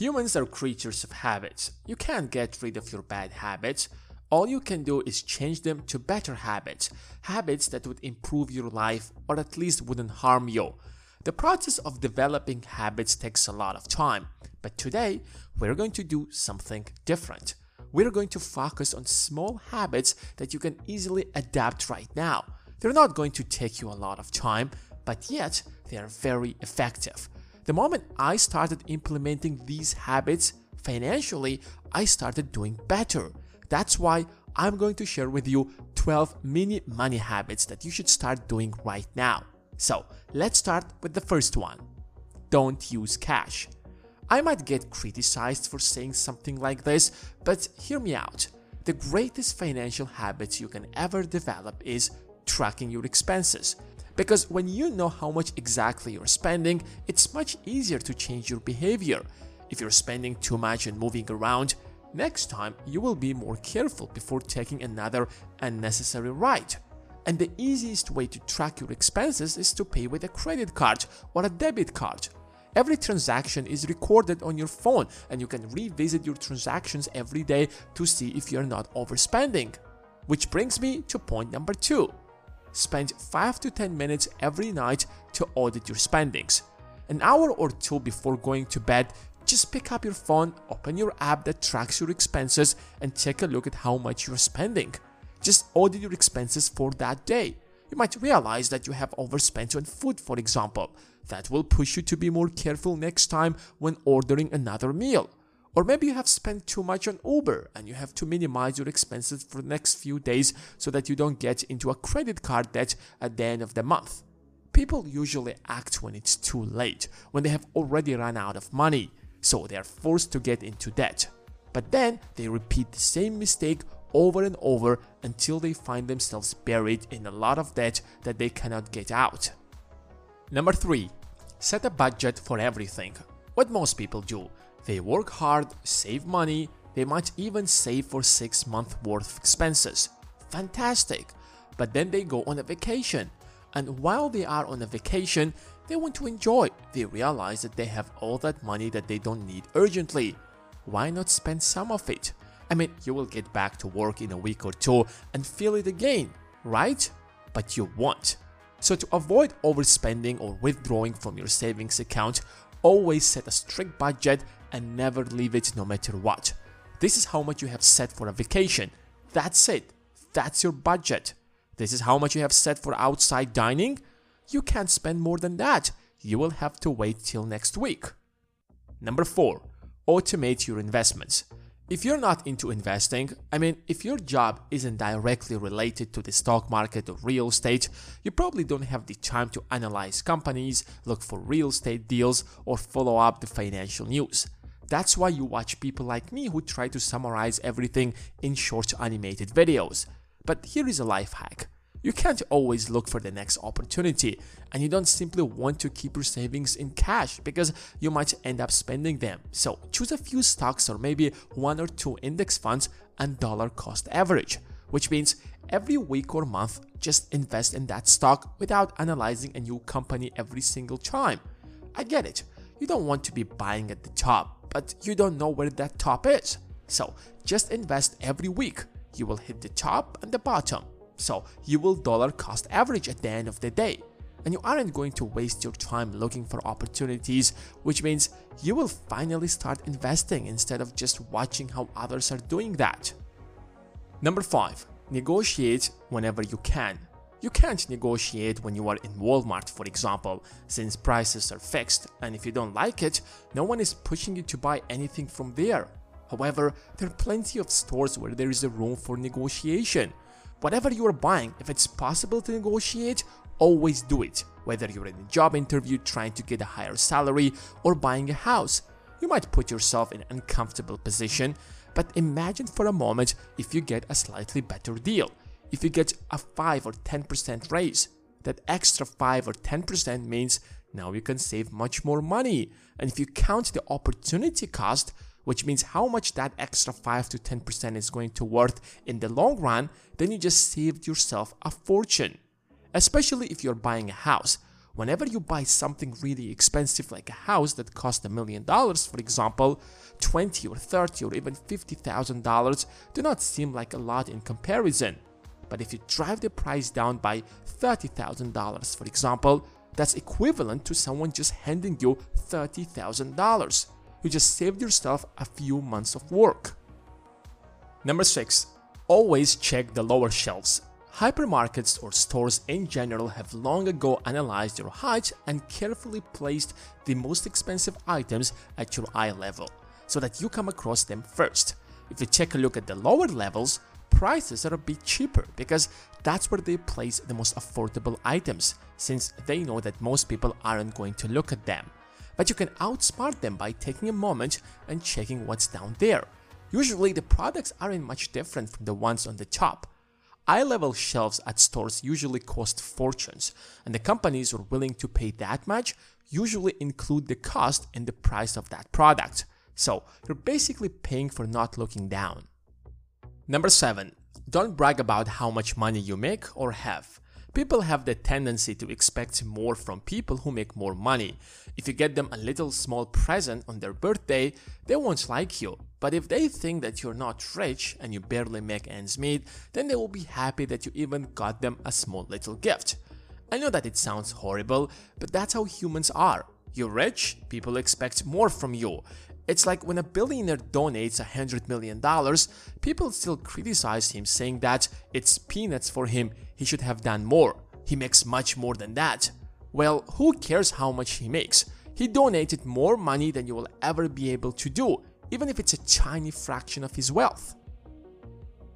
Humans are creatures of habits. You can't get rid of your bad habits. All you can do is change them to better habits, habits that would improve your life or at least wouldn't harm you. The process of developing habits takes a lot of time, but today we're going to do something different. We're going to focus on small habits that you can easily adapt right now. They're not going to take you a lot of time, but yet they are very effective. The moment I started implementing these habits financially, I started doing better. That's why I'm going to share with you 12 mini money habits that you should start doing right now. So, let's start with the first one. Don't use cash. I might get criticized for saying something like this, but hear me out. The greatest financial habits you can ever develop is tracking your expenses. Because when you know how much exactly you're spending, it's much easier to change your behavior. If you're spending too much and moving around, next time you will be more careful before taking another unnecessary ride. And the easiest way to track your expenses is to pay with a credit card or a debit card. Every transaction is recorded on your phone and you can revisit your transactions every day to see if you're not overspending. Which brings me to point number 2. Spend 5 to 10 minutes every night to audit your spendings. An hour or two before going to bed, just pick up your phone, open your app that tracks your expenses, and take a look at how much you're spending. Just audit your expenses for that day. You might realize that you have overspent on food, for example. That will push you to be more careful next time when ordering another meal. Or maybe you have spent too much on Uber and you have to minimize your expenses for the next few days so that you don't get into a credit card debt at the end of the month. People usually act when it's too late, when they have already run out of money, so they are forced to get into debt. But then they repeat the same mistake over and over until they find themselves buried in a lot of debt that they cannot get out. Number 3. Set a budget for everything. What most people do they work hard, save money, they might even save for 6 months worth of expenses. Fantastic! But then they go on a vacation. And while they are on a vacation, they want to enjoy. They realize that they have all that money that they don't need urgently. Why not spend some of it? I mean, you will get back to work in a week or two and feel it again, right? But you won't. So, to avoid overspending or withdrawing from your savings account, always set a strict budget and never leave it no matter what. This is how much you have set for a vacation. That's it. That's your budget. This is how much you have set for outside dining. You can't spend more than that. You will have to wait till next week. Number 4. Automate your investments. If you're not into investing, I mean, if your job isn't directly related to the stock market or real estate, you probably don't have the time to analyze companies, look for real estate deals, or follow up the financial news. That's why you watch people like me who try to summarize everything in short animated videos. But here is a life hack. You can't always look for the next opportunity, and you don't simply want to keep your savings in cash because you might end up spending them. So choose a few stocks or maybe one or two index funds and dollar cost average, which means every week or month just invest in that stock without analyzing a new company every single time. I get it. You don't want to be buying at the top, but you don't know where that top is. So just invest every week. You will hit the top and the bottom. So you will dollar cost average at the end of the day. And you aren't going to waste your time looking for opportunities, which means you will finally start investing instead of just watching how others are doing that. Number 5. Negotiate whenever you can. You can't negotiate when you are in Walmart, for example, since prices are fixed, and if you don't like it, no one is pushing you to buy anything from there. However, there are plenty of stores where there is a room for negotiation. Whatever you are buying, if it's possible to negotiate, always do it. Whether you're in a job interview trying to get a higher salary or buying a house, you might put yourself in an uncomfortable position, but imagine for a moment if you get a slightly better deal. If you get a 5 or 10% raise, that extra 5 or 10% means now you can save much more money. And if you count the opportunity cost, which means how much that extra 5 to 10% is going to worth in the long run, then you just saved yourself a fortune. Especially if you're buying a house. Whenever you buy something really expensive like a house that cost a million dollars, for example, 20 or 30 or even $50,000 do not seem like a lot in comparison. But if you drive the price down by $30,000, for example, that's equivalent to someone just handing you $30,000. You just saved yourself a few months of work. Number 6. Always check the lower shelves. Hypermarkets or stores in general have long ago analyzed your height and carefully placed the most expensive items at your eye level so that you come across them first. If you take a look at the lower levels, prices are a bit cheaper because that's where they place the most affordable items since they know that most people aren't going to look at them. But you can outsmart them by taking a moment and checking what's down there. Usually the products aren't much different from the ones on the top. Eye-level shelves at stores usually cost fortunes, and the companies who are willing to pay that much usually include the cost in the price of that product. So you're basically paying for not looking down. Number 7. Don't brag about how much money you make or have. People have the tendency to expect more from people who make more money. If you get them a little small present on their birthday, they won't like you. But if they think that you're not rich and you barely make ends meet, then they will be happy that you even got them a small little gift. I know that it sounds horrible, but that's how humans are. You're rich, people expect more from you. It's like when a billionaire donates a hundred million dollars, people still criticize him saying that it's peanuts for him, he should have done more. He makes much more than that. Well, who cares how much he makes? He donated more money than you will ever be able to do, even if it's a tiny fraction of his wealth.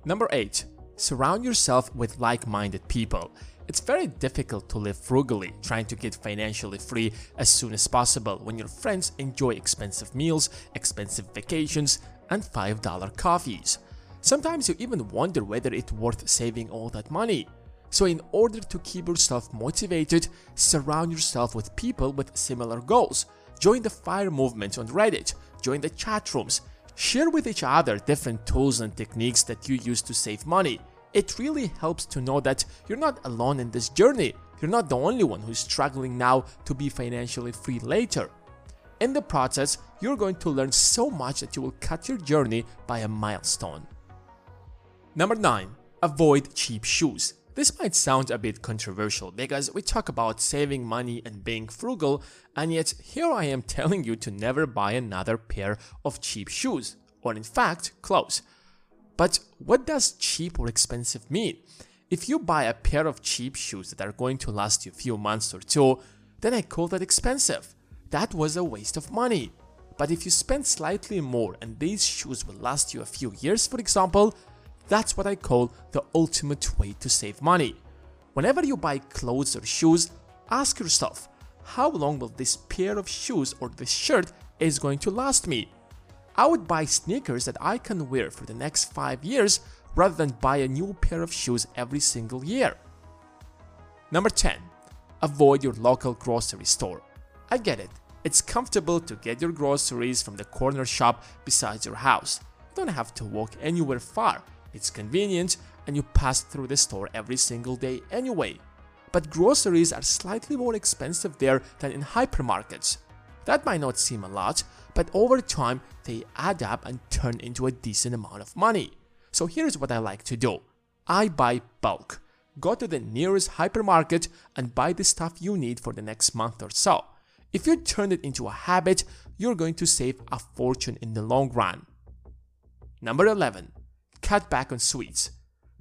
Number 8. Surround yourself with like-minded people. It's very difficult to live frugally, trying to get financially free as soon as possible when your friends enjoy expensive meals, expensive vacations, and $5 coffees. Sometimes you even wonder whether it's worth saving all that money. So in order to keep yourself motivated, surround yourself with people with similar goals. Join the FIRE movement on Reddit, join the chat rooms, share with each other different tools and techniques that you use to save money, it really helps to know that you're not alone in this journey. You're not the only one who's struggling now to be financially free later. In the process, you're going to learn so much that you will cut your journey by a milestone. Number 9. Avoid cheap shoes. This might sound a bit controversial because we talk about saving money and being frugal, and yet here I am telling you to never buy another pair of cheap shoes, or in fact, clothes. But what does cheap or expensive mean? If you buy a pair of cheap shoes that are going to last you a few months or two, then I call that expensive. That was a waste of money. But if you spend slightly more and these shoes will last you a few years, for example, that's what I call the ultimate way to save money. Whenever you buy clothes or shoes, ask yourself, how long will this pair of shoes or this shirt is going to last me? I would buy sneakers that I can wear for the next 5 years rather than buy a new pair of shoes every single year. Number 10. Avoid your local grocery store. I get it, it's comfortable to get your groceries from the corner shop beside your house. You don't have to walk anywhere far, it's convenient and you pass through the store every single day anyway. But groceries are slightly more expensive there than in hypermarkets. That might not seem a lot, but over time they add up and turn into a decent amount of money. So here's what I like to do. I buy bulk. Go to the nearest hypermarket and buy the stuff you need for the next month or so. If you turn it into a habit, you're going to save a fortune in the long run. Number 11. Cut back on sweets.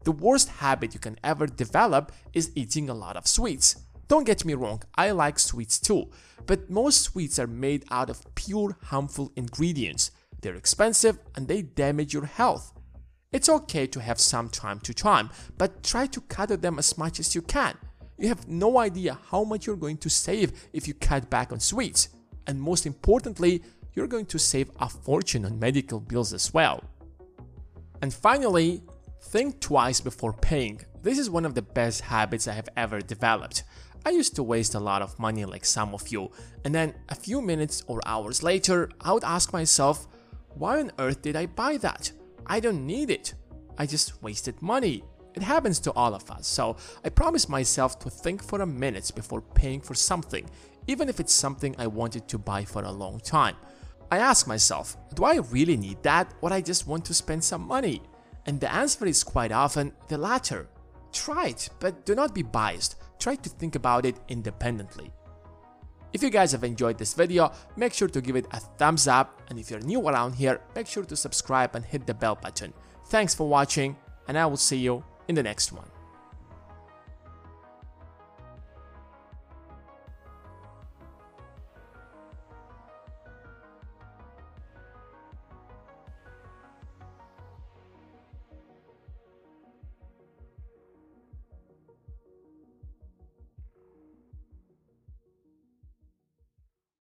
The worst habit you can ever develop is eating a lot of sweets. Don't get me wrong, I like sweets too, but most sweets are made out of pure harmful ingredients. They're expensive and they damage your health. It's okay to have some time to time, but try to cut them as much as you can. You have no idea how much you're going to save if you cut back on sweets. And most importantly, you're going to save a fortune on medical bills as well. And finally, think twice before paying. This is one of the best habits I have ever developed. I used to waste a lot of money like some of you, and then a few minutes or hours later, I would ask myself, why on earth did I buy that? I don't need it. I just wasted money. It happens to all of us, so I promise myself to think for a minute before paying for something, even if it's something I wanted to buy for a long time. I ask myself, do I really need that or I just want to spend some money? And the answer is quite often the latter. Try it, but do not be biased. Try to think about it independently. If you guys have enjoyed this video, make sure to give it a thumbs up and if you're new around here, make sure to subscribe and hit the bell button. Thanks for watching and I will see you in the next one.